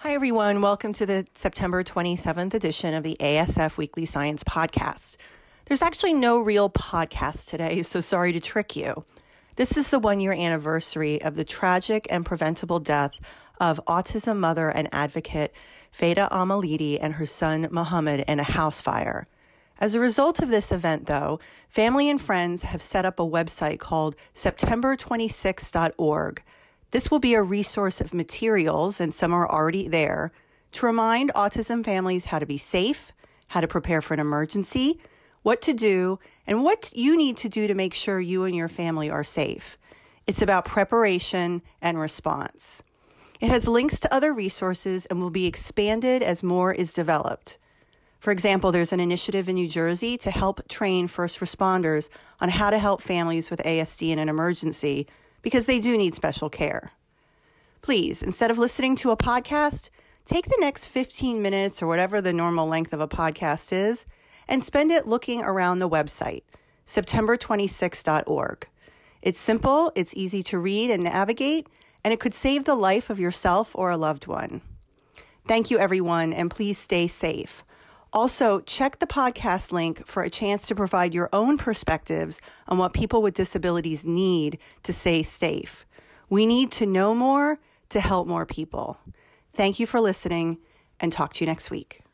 Hi, everyone. Welcome to the September 27th edition of the ASF Weekly Science Podcast. There's actually no real podcast today, so sorry to trick you. This is the one year anniversary of the tragic and preventable death of autism mother and advocate Feda Almaliti and her son Muhammad in a house fire. As a result of this event, though, family and friends have set up a website called September26.org. This will be a resource of materials, and some are already there, to remind autism families how to be safe, how to prepare for an emergency, what to do, and what you need to do to make sure you and your family are safe. It's about preparation and response. It has links to other resources and will be expanded as more is developed. For example, there's an initiative in New Jersey to help train first responders on how to help families with ASD in an emergency because they do need special care. Please, instead of listening to a podcast, take the next 15 minutes or whatever the normal length of a podcast is and spend it looking around the website, september26.org. It's simple, it's easy to read and navigate, and it could save the life of yourself or a loved one. Thank you, everyone, and please stay safe. Also, check the podcast link for a chance to provide your own perspectives on what people with disabilities need to stay safe. We need to know more to help more people. Thank you for listening and talk to you next week.